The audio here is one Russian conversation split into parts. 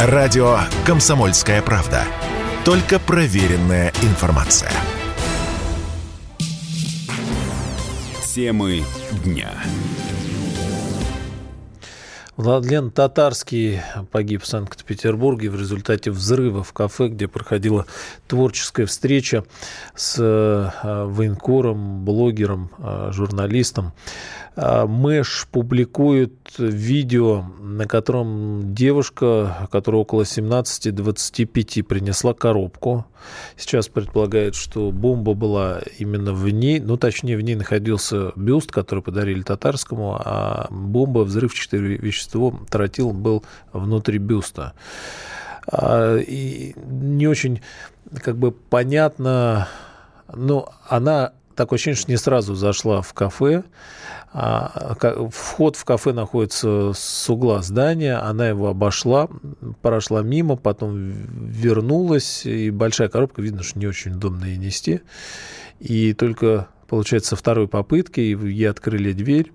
Радио «Комсомольская правда». Только проверенная информация. Темы дня. Владлен Татарский погиб в Санкт-Петербурге в результате взрыва в кафе, где проходила творческая встреча с э, военкором, блогером, э, журналистом. Э, Мэш публикует видео, на котором девушка, которая около 17-25, принесла коробку. Сейчас предполагают, что бомба была именно в ней, ну, точнее, в ней находился бюст, который подарили татарскому, а бомба, взрывчатое вещество, тротил был внутри бюста. А, и не очень как бы понятно, но она такое ощущение, что не сразу зашла в кафе. А, вход в кафе находится с угла здания, она его обошла, прошла мимо, потом вернулась, и большая коробка, видно, что не очень удобно ей нести. И только, получается, второй попытки ей открыли дверь,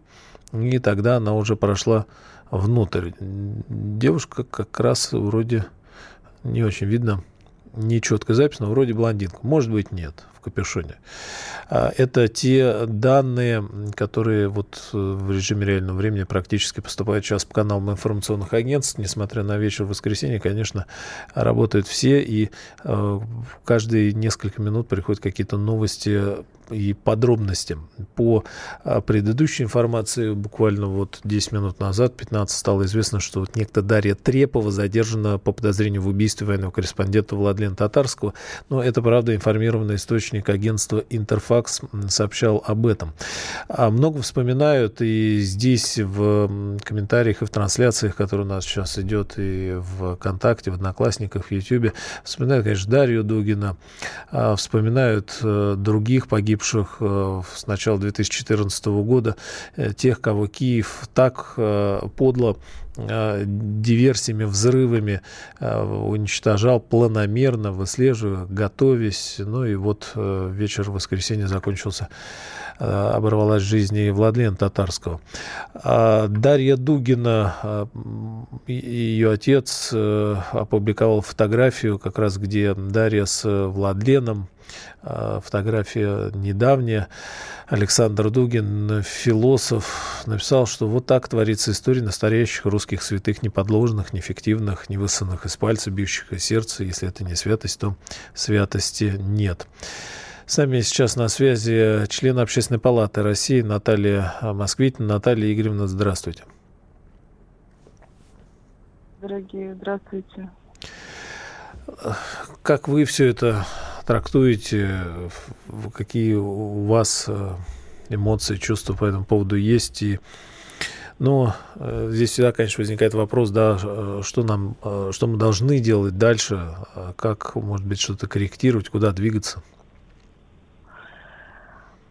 и тогда она уже прошла внутрь. Девушка как раз вроде не очень видно, нечетко запись, но вроде блондинка. Может быть, нет капюшоне. А, это те данные, которые вот э, в режиме реального времени практически поступают сейчас по каналам информационных агентств. Несмотря на вечер воскресенья, конечно, работают все, и э, каждые несколько минут приходят какие-то новости и подробности. По а, предыдущей информации, буквально вот 10 минут назад, 15, стало известно, что вот некто Дарья Трепова задержана по подозрению в убийстве военного корреспондента Владлена Татарского. Но это, правда, информированный источник агентства «Интерфакс» сообщал об этом. А много вспоминают и здесь в комментариях и в трансляциях, которые у нас сейчас идет и в ВКонтакте, в Одноклассниках, в Ютьюбе, вспоминают, конечно, Дарью Дугина, а вспоминают э, других погибших погибших э, с начала 2014 года, э, тех, кого Киев так э, подло диверсиями, взрывами уничтожал планомерно, выслеживая, готовясь. Ну и вот вечер воскресенья закончился оборвалась жизнь и Владлена Татарского. А Дарья Дугина, ее отец опубликовал фотографию, как раз где Дарья с Владленом фотография недавняя. Александр Дугин, философ, написал, что вот так творится история настоящих русских святых, неподложных, неэффективных, не высосанных из пальца, бьющих из сердца. Если это не святость, то святости нет. С нами сейчас на связи член Общественной палаты России Наталья Москвитина. Наталья Игоревна, здравствуйте. Дорогие, здравствуйте. Как вы все это трактуете, какие у вас э, эмоции, чувства по этому поводу есть. И, но э, здесь всегда, конечно, возникает вопрос, да, э, что нам, что мы должны делать дальше, как, может быть, что-то корректировать, куда двигаться.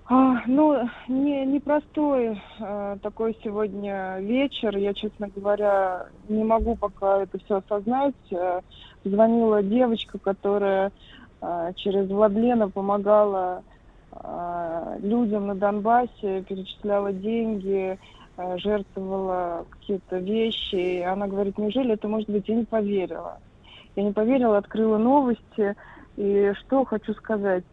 А, ну, не, непростой а, такой сегодня вечер. Я, честно говоря, не могу пока это все осознать. Звонила девочка, которая через Владлена помогала а, людям на Донбассе, перечисляла деньги, а, жертвовала какие-то вещи. И она говорит, неужели это может быть? Я не поверила. Я не поверила, открыла новости. И что хочу сказать.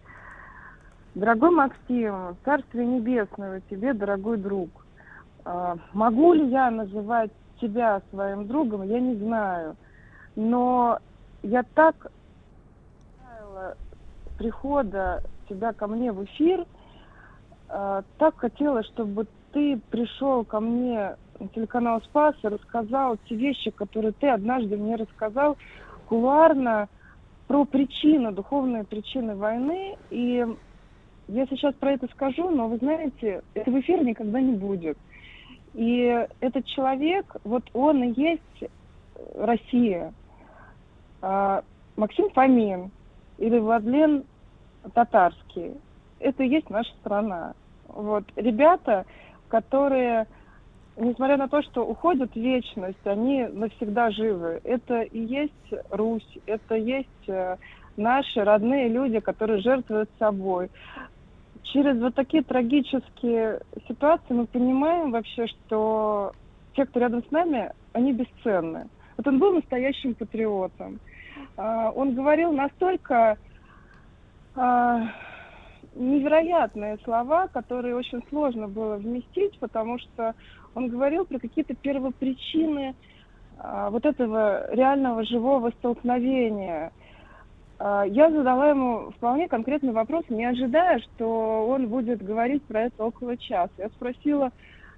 Дорогой Максим, Царствие Небесное тебе, дорогой друг. Могу ли я называть тебя своим другом, я не знаю. Но я так прихода тебя ко мне в эфир э, так хотела, чтобы ты пришел ко мне на телеканал Спас и рассказал те вещи, которые ты однажды мне рассказал кулуарно про причины, духовные причины войны. И я сейчас про это скажу, но вы знаете, это в эфире никогда не будет. И этот человек, вот он и есть Россия. А, Максим Фомин, или Владлен татарский. Это и есть наша страна. Вот. Ребята, которые, несмотря на то, что уходят в вечность, они навсегда живы. Это и есть Русь, это есть э, наши родные люди, которые жертвуют собой. Через вот такие трагические ситуации мы понимаем вообще, что те, кто рядом с нами, они бесценны. Вот он был настоящим патриотом. А, он говорил настолько а, невероятные слова, которые очень сложно было вместить, потому что он говорил про какие-то первопричины а, вот этого реального живого столкновения. Я задала ему вполне конкретный вопрос, не ожидая, что он будет говорить про это около часа. Я спросила,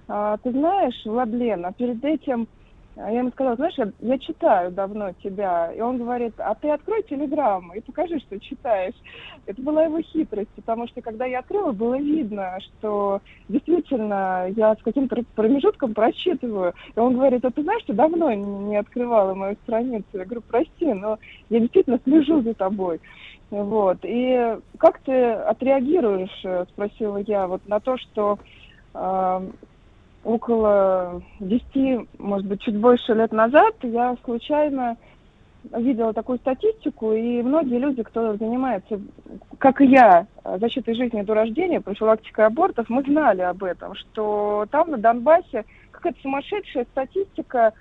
ты знаешь, Владлен, а перед этим я ему сказала, знаешь, я, я читаю давно тебя. И он говорит, а ты открой телеграмму и покажи, что читаешь. Это была его хитрость, потому что когда я открыла, было видно, что действительно я с каким-то промежутком прочитываю. И он говорит, а ты знаешь, что давно не открывала мою страницу. Я говорю, прости, но я действительно слежу за тобой. Вот. И как ты отреагируешь, э, спросила я, вот на то, что э, около 10, может быть, чуть больше лет назад я случайно видела такую статистику, и многие люди, кто занимается, как и я, защитой жизни до рождения, профилактикой абортов, мы знали об этом, что там на Донбассе какая-то сумасшедшая статистика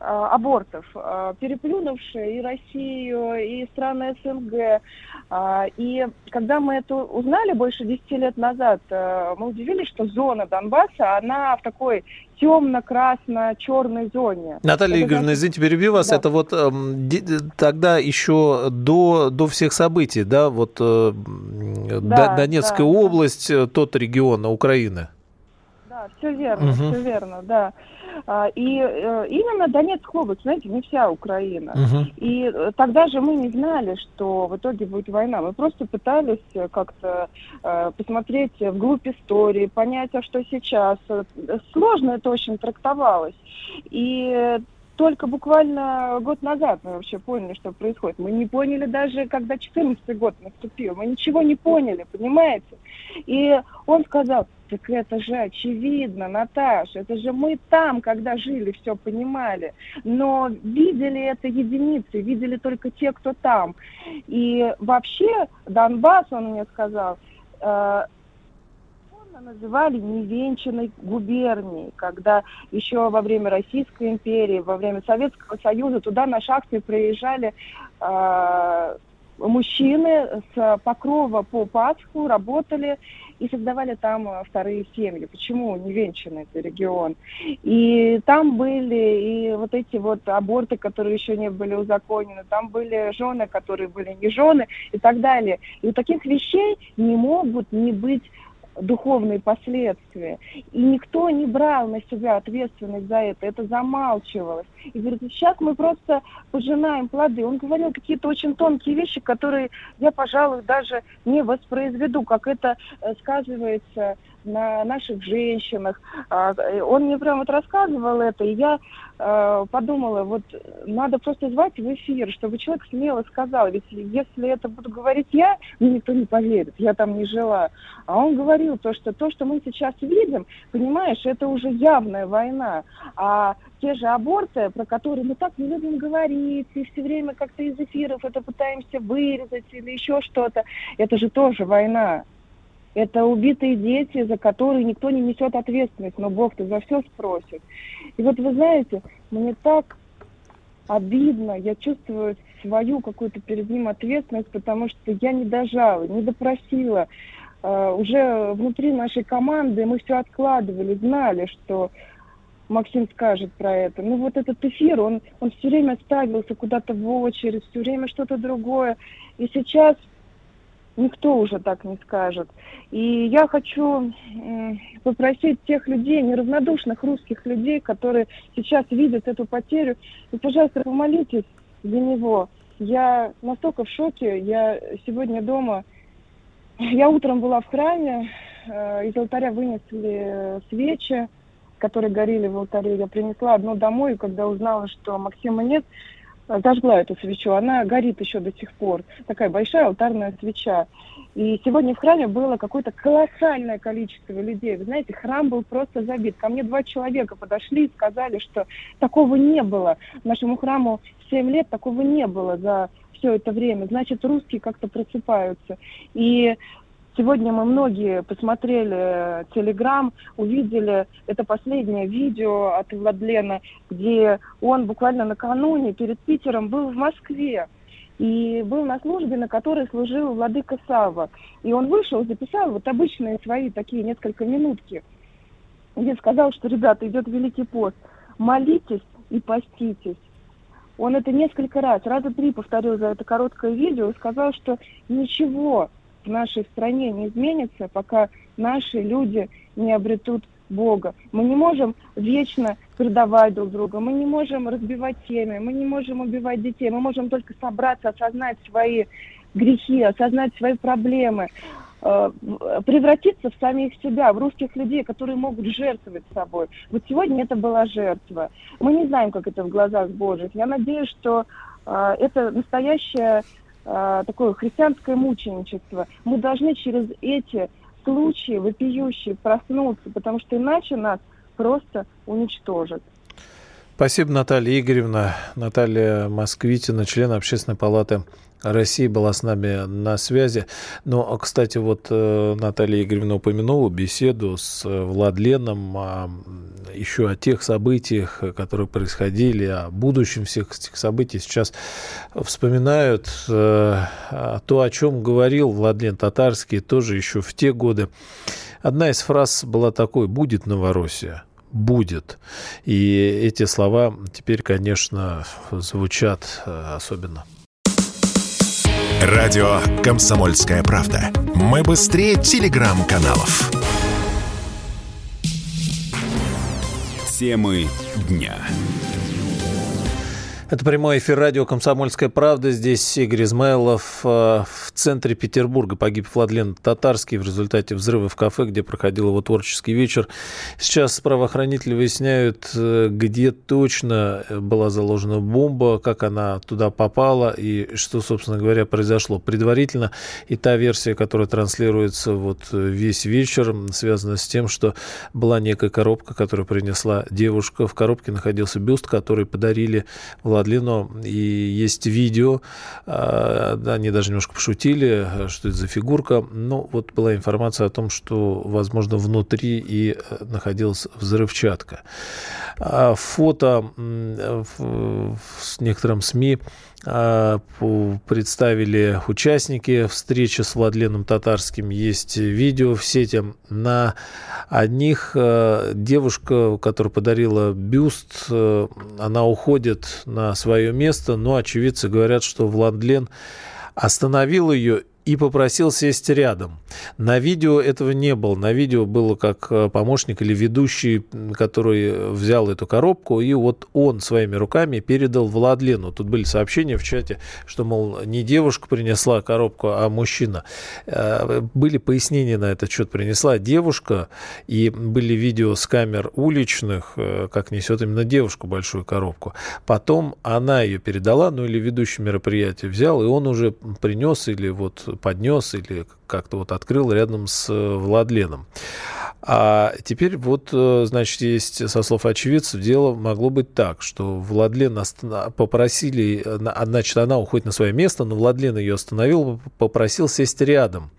абортов, а, переплюнувшие и Россию, и страны СНГ. А, и когда мы это узнали больше 10 лет назад, мы удивились, что зона Донбасса, она в такой темно-красно-черной зоне. Наталья это Игоревна, извините, перебью вас. Да. Это вот э, тогда еще до, до всех событий, да, вот э, да, Донецкая да, область, да. тот регион Украины. Да, все верно, угу. все верно, да. А, и э, именно Донецкая область, знаете, не вся Украина. Угу. И э, тогда же мы не знали, что в итоге будет война. Мы просто пытались э, как-то посмотреть вглубь истории, понять, а что сейчас. Сложно это очень трактовалось. И только буквально год назад мы вообще поняли, что происходит. Мы не поняли даже, когда 14 год наступил. Мы ничего не поняли, понимаете? И он сказал, так это же очевидно, Наташа, это же мы там, когда жили, все понимали. Но видели это единицы, видели только те, кто там. И вообще Донбасс, он мне сказал, э, называли невенчанной губернией, когда еще во время Российской империи, во время Советского Союза туда на шахты приезжали э, мужчины с Покрова по Пасху, работали и создавали там э, вторые семьи. Почему не венчанный это регион? И там были и вот эти вот аборты, которые еще не были узаконены, там были жены, которые были не жены и так далее. И у таких вещей не могут не быть духовные последствия. И никто не брал на себя ответственность за это, это замалчивалось. И говорит, сейчас мы просто пожинаем плоды. Он говорил какие-то очень тонкие вещи, которые я, пожалуй, даже не воспроизведу, как это э, сказывается на наших женщинах. А, он мне прям вот рассказывал это, и я э, подумала, вот надо просто звать в эфир, чтобы человек смело сказал, ведь если это буду говорить я, мне никто не поверит, я там не жила. А он говорил то, что то, что мы сейчас видим, понимаешь, это уже явная война. А те же аборты, про которые мы так не любим говорить, и все время как-то из эфиров это пытаемся вырезать или еще что-то, это же тоже война. Это убитые дети, за которые никто не несет ответственность, но Бог-то за все спросит. И вот вы знаете, мне так обидно, я чувствую свою какую-то перед ним ответственность, потому что я не дожала, не допросила. Uh, уже внутри нашей команды мы все откладывали, знали, что Максим скажет про это. Ну вот этот эфир, он, он все время ставился куда-то в очередь, все время что-то другое. И сейчас никто уже так не скажет. И я хочу попросить тех людей, неравнодушных русских людей, которые сейчас видят эту потерю, и, пожалуйста, помолитесь за него. Я настолько в шоке, я сегодня дома, я утром была в храме, э, из алтаря вынесли свечи, которые горели в алтаре, я принесла одну домой, и когда узнала, что Максима нет, зажгла эту свечу. Она горит еще до сих пор. Такая большая алтарная свеча. И сегодня в храме было какое-то колоссальное количество людей. Вы знаете, храм был просто забит. Ко мне два человека подошли и сказали, что такого не было. Нашему храму 7 лет такого не было за все это время. Значит, русские как-то просыпаются. И Сегодня мы многие посмотрели Телеграм, увидели это последнее видео от Владлена, где он буквально накануне перед Питером был в Москве и был на службе, на которой служил владыка Сава. И он вышел, записал вот обычные свои такие несколько минутки, где сказал, что, ребята, идет Великий пост, молитесь и поститесь. Он это несколько раз, раза три повторил за это короткое видео и сказал, что ничего в нашей стране не изменится, пока наши люди не обретут Бога. Мы не можем вечно предавать друг друга, мы не можем разбивать семьи, мы не можем убивать детей, мы можем только собраться, осознать свои грехи, осознать свои проблемы, э, превратиться в самих себя, в русских людей, которые могут жертвовать собой. Вот сегодня это была жертва. Мы не знаем, как это в глазах Божьих. Я надеюсь, что э, это настоящее э, такое христианское мученичество. Мы должны через эти случаи вопиющие проснуться, потому что иначе нас просто уничтожат. Спасибо, Наталья Игоревна. Наталья Москвитина, член Общественной палаты России была с нами на связи. Но, кстати, вот э, Наталья Игоревна упомянула беседу с э, Владленом еще о тех событиях, которые происходили, о будущем всех этих событий. Сейчас вспоминают э, то, о чем говорил Владлен Татарский тоже еще в те годы. Одна из фраз была такой «Будет Новороссия» будет. И эти слова теперь, конечно, звучат особенно. Радио «Комсомольская правда». Мы быстрее телеграм-каналов. Темы дня. Это прямой эфир радио «Комсомольская правда». Здесь Игорь Измайлов. Э, в центре Петербурга погиб Владлен Татарский в результате взрыва в кафе, где проходил его творческий вечер. Сейчас правоохранители выясняют, э, где точно была заложена бомба, как она туда попала и что, собственно говоря, произошло. Предварительно и та версия, которая транслируется вот весь вечер, связана с тем, что была некая коробка, которую принесла девушка. В коробке находился бюст, который подарили Владлену Владлено, и есть видео, а, они даже немножко пошутили, что это за фигурка, но вот была информация о том, что, возможно, внутри и э, находилась взрывчатка. А фото в некотором СМИ а, представили участники встречи с Владленом Татарским. Есть видео в сети. На одних а, девушка, которая подарила бюст, она уходит на свое место, но очевидцы говорят, что Владлен остановил ее и попросил сесть рядом. На видео этого не было. На видео было как э, помощник или ведущий, который взял эту коробку, и вот он своими руками передал Владлену. Тут были сообщения в чате, что, мол, не девушка принесла коробку, а мужчина. Э, были пояснения на этот счет. Принесла девушка, и были видео с камер уличных, э, как несет именно девушку большую коробку. Потом она ее передала, ну или ведущий мероприятия взял, и он уже принес или вот поднес или как-то вот открыл рядом с э, Владленом. А теперь вот, э, значит, есть, со слов очевидцев, дело могло быть так, что Владлен попросили, значит, она уходит на свое место, но Владлен ее остановил, попросил сесть рядом.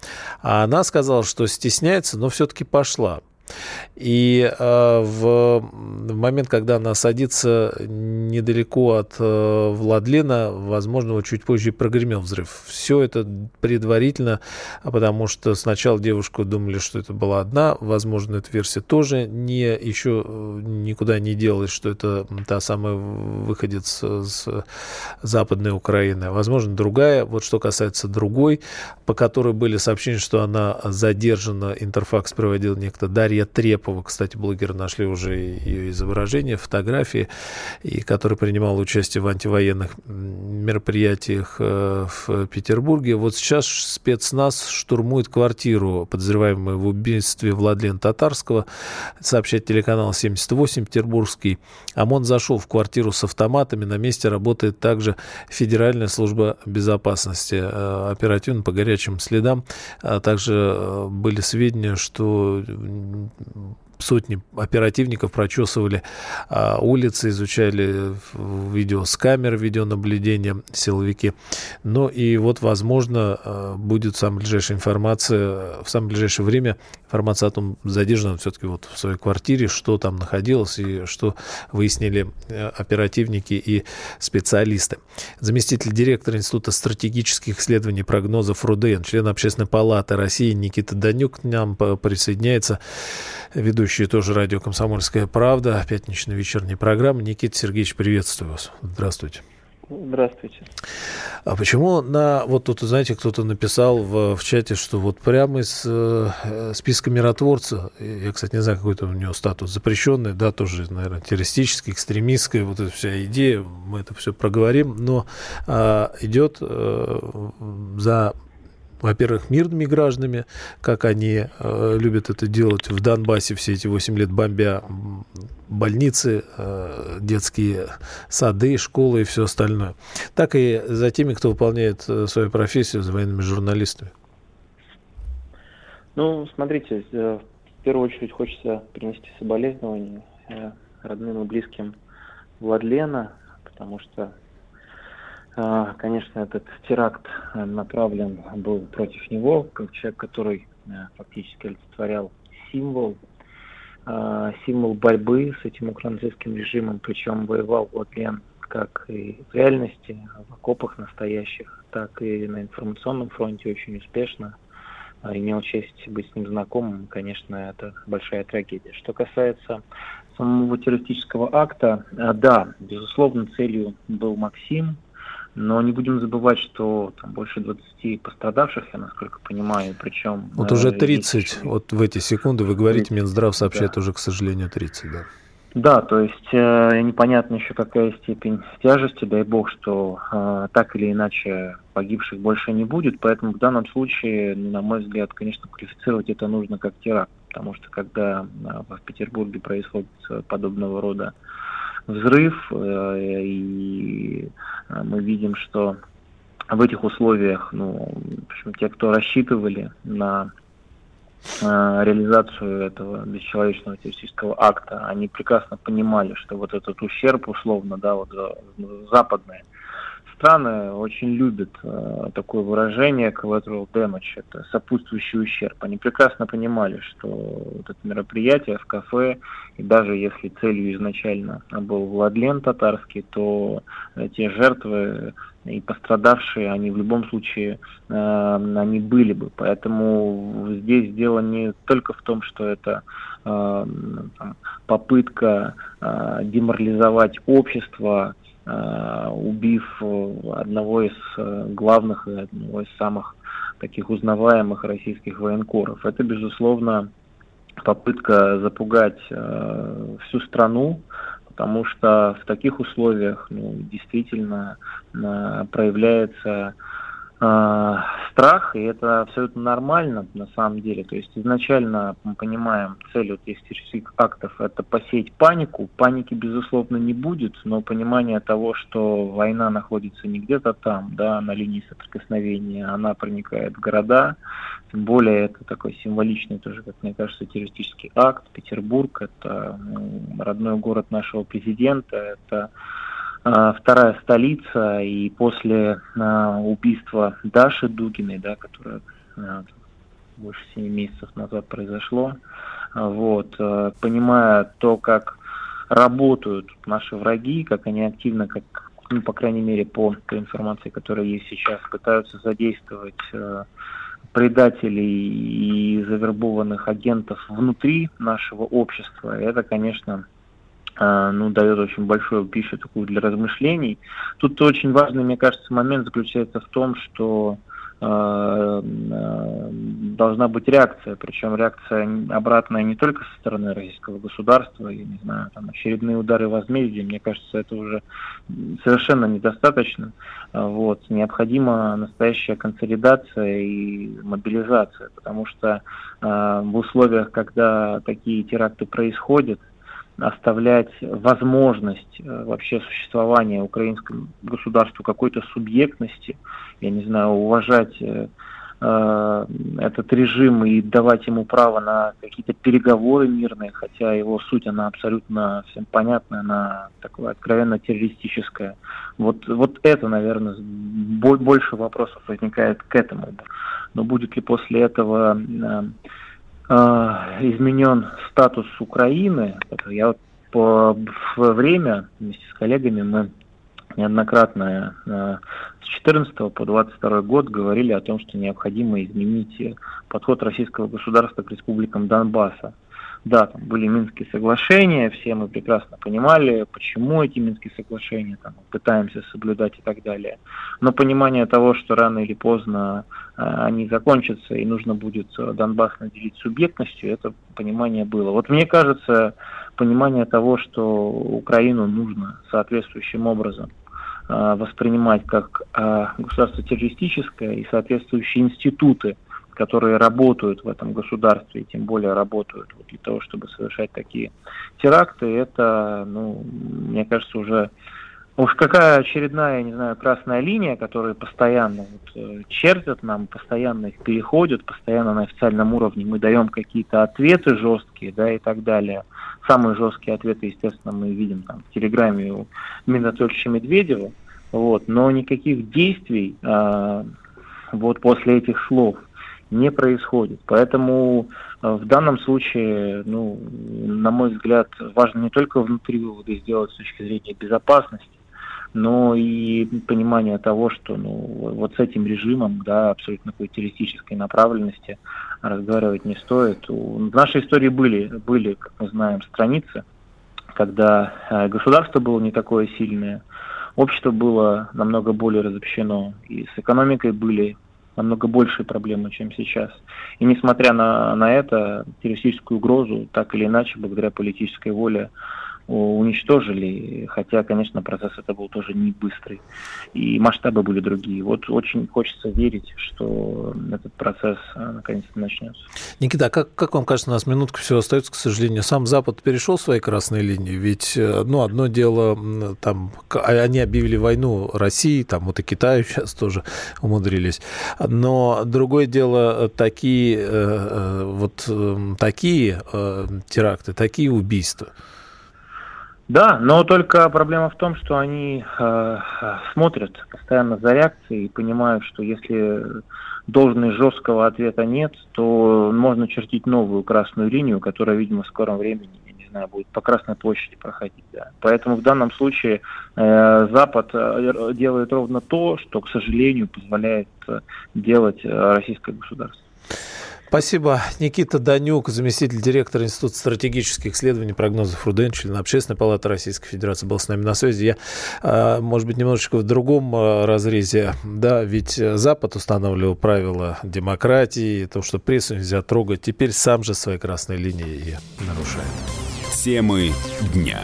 А она сказала, что стесняется, но все-таки пошла. И э, в, в момент, когда она садится недалеко от э, Владлена, возможно, чуть позже прогремел взрыв. Все это предварительно, потому что сначала девушку думали, что это была одна, возможно, эта версия тоже не еще э, никуда не делалась, что это та самая выходец с Западной Украины. Возможно, другая. Вот что касается другой, по которой были сообщения, что она задержана, Интерфакс проводил некто Дарья Мария Трепова, кстати, блогеры нашли уже ее изображение, фотографии, и который принимал участие в антивоенных мероприятиях э, в Петербурге. Вот сейчас спецназ штурмует квартиру, подозреваемую в убийстве Владлена Татарского, сообщает телеканал 78 петербургский. ОМОН зашел в квартиру с автоматами, на месте работает также Федеральная служба безопасности. Э, оперативно по горячим следам. А также э, были сведения, что 嗯。Сотни оперативников прочесывали а, улицы, изучали видео с камер видеонаблюдения силовики. Ну и вот, возможно, а, будет самая ближайшая информация, в самое ближайшее время информация о том, задержан он все-таки вот в своей квартире, что там находилось и что выяснили э, оперативники и специалисты. Заместитель директора Института стратегических исследований прогнозов РУДН, член Общественной палаты России Никита Данюк к нам присоединяется ведущий тоже радио «Комсомольская правда», пятничная вечерняя программа. Никита Сергеевич, приветствую вас. Здравствуйте. Здравствуйте. А почему на вот тут, знаете, кто-то написал в, в чате, что вот прямо из э, списка миротворца, я, кстати, не знаю, какой-то у него статус запрещенный, да, тоже, наверное, террористический, экстремистская, вот эта вся идея, мы это все проговорим, но э, идет э, за во-первых, мирными гражданами, как они э, любят это делать в Донбассе все эти 8 лет бомбя больницы, э, детские сады, школы и все остальное, так и за теми, кто выполняет э, свою профессию, за военными журналистами. Ну, смотрите, э, в первую очередь хочется принести соболезнования э, родным и близким Владлена, потому что конечно, этот теракт э, направлен был против него, как человек, который э, фактически олицетворял символ, а, символ борьбы с этим украинским режимом, причем воевал Владлен как и в реальности, в окопах настоящих, так и на информационном фронте очень успешно. А, имел честь быть с ним знакомым, конечно, это большая трагедия. Что касается самого террористического акта, да, безусловно, целью был Максим, но не будем забывать, что там больше 20 пострадавших, я насколько понимаю, причем... Вот уже 30, есть... вот в эти секунды вы говорите, Минздрав сообщает да. уже, к сожалению, 30, да. Да, то есть э, непонятно еще какая степень тяжести, дай бог, что э, так или иначе погибших больше не будет, поэтому в данном случае, на мой взгляд, конечно, квалифицировать это нужно как теракт, потому что когда э, в Петербурге происходит подобного рода взрыв, э, и э, мы видим, что в этих условиях, ну, в общем, те, кто рассчитывали на э, реализацию этого бесчеловечного террористического акта, они прекрасно понимали, что вот этот ущерб, условно, да, вот западные страны очень любят э, такое выражение collateral damage, это сопутствующий ущерб. Они прекрасно понимали, что вот это мероприятие в кафе, и даже если целью изначально был Владлен татарский, то те жертвы и пострадавшие, они в любом случае, э, они были бы. Поэтому здесь дело не только в том, что это э, попытка э, деморализовать общество, Э, убив э, одного из э, главных и одного из самых таких узнаваемых российских военкоров. Это, безусловно, попытка запугать всю страну, потому что в таких условиях ну, действительно проявляется а, страх, и это абсолютно нормально на самом деле. То есть изначально мы понимаем, цель вот террористических актов – это посеять панику. Паники, безусловно, не будет, но понимание того, что война находится не где-то там, да, на линии соприкосновения, она проникает в города, тем более это такой символичный тоже, как мне кажется, террористический акт. Петербург – это ну, родной город нашего президента, это вторая столица, и после а, убийства Даши Дугиной, да, которое а, больше семи месяцев назад произошло, вот, понимая то, как работают наши враги, как они активно, как, ну, по крайней мере, по той информации, которая есть сейчас, пытаются задействовать предателей и завербованных агентов внутри нашего общества, это, конечно, ну, дает очень большую пищу такую для размышлений. Тут очень важный, мне кажется, момент заключается в том, что э, должна быть реакция, причем реакция обратная не только со стороны российского государства, я не знаю, там очередные удары возмездия, мне кажется, это уже совершенно недостаточно. Вот, необходима настоящая консолидация и мобилизация, потому что э, в условиях, когда такие теракты происходят, оставлять возможность э, вообще существования украинскому государству какой-то субъектности, я не знаю, уважать э, э, этот режим и давать ему право на какие-то переговоры мирные, хотя его суть, она абсолютно всем понятна, она такое откровенно террористическая. Вот, вот это, наверное, больше вопросов возникает к этому. Но будет ли после этого изменен статус Украины? Я по, в время вместе с коллегами мы неоднократно э, с 14 по 22 год говорили о том, что необходимо изменить подход российского государства к республикам Донбасса. Да, там были Минские соглашения, все мы прекрасно понимали, почему эти Минские соглашения там, пытаемся соблюдать и так далее. Но понимание того, что рано или поздно э, они закончатся и нужно будет Донбасс наделить субъектностью, это понимание было. Вот мне кажется, понимание того, что Украину нужно соответствующим образом э, воспринимать как э, государство террористическое и соответствующие институты, которые работают в этом государстве, и тем более работают вот для того, чтобы совершать такие теракты, это, ну, мне кажется, уже Уж какая очередная, не знаю, красная линия, которая постоянно вот, э, чертят нам, постоянно их переходят, постоянно на официальном уровне мы даем какие-то ответы жесткие, да, и так далее. Самые жесткие ответы, естественно, мы видим там в Телеграме у Минатольевича Медведева, вот, но никаких действий а, вот после этих слов не происходит. Поэтому а, в данном случае, ну, на мой взгляд, важно не только внутри выводы сделать с точки зрения безопасности, но и понимание того, что ну, вот с этим режимом, да, абсолютно какой террористической направленности разговаривать не стоит. В нашей истории были, были, как мы знаем, страницы, когда э, государство было не такое сильное, общество было намного более разобщено, и с экономикой были намного большие проблемы, чем сейчас. И несмотря на, на это, террористическую угрозу, так или иначе, благодаря политической воле, уничтожили, хотя, конечно, процесс это был тоже не быстрый, и масштабы были другие. Вот очень хочется верить, что этот процесс э, наконец-то начнется. Никита, а как, как вам кажется, у нас минутка все остается, к сожалению. Сам Запад перешел свои красные линии, ведь э, ну, одно дело, там, а, они объявили войну России, там вот и Китаю сейчас тоже умудрились, но другое дело, такие, э, вот такие теракты, такие убийства – да, но только проблема в том, что они э, смотрят постоянно за реакцией и понимают, что если должной жесткого ответа нет, то можно чертить новую красную линию, которая, видимо, в скором времени, я не знаю, будет по Красной площади проходить. Да. Поэтому в данном случае э, Запад э, делает ровно то, что, к сожалению, позволяет э, делать э, российское государство. Спасибо. Никита Данюк, заместитель директора Института стратегических исследований прогнозов РУДН, член Общественной палаты Российской Федерации, был с нами на связи. Я, а, может быть, немножечко в другом а, разрезе. Да, ведь Запад устанавливал правила демократии, то, что прессу нельзя трогать. Теперь сам же свои красные линии и нарушает. Темы дня.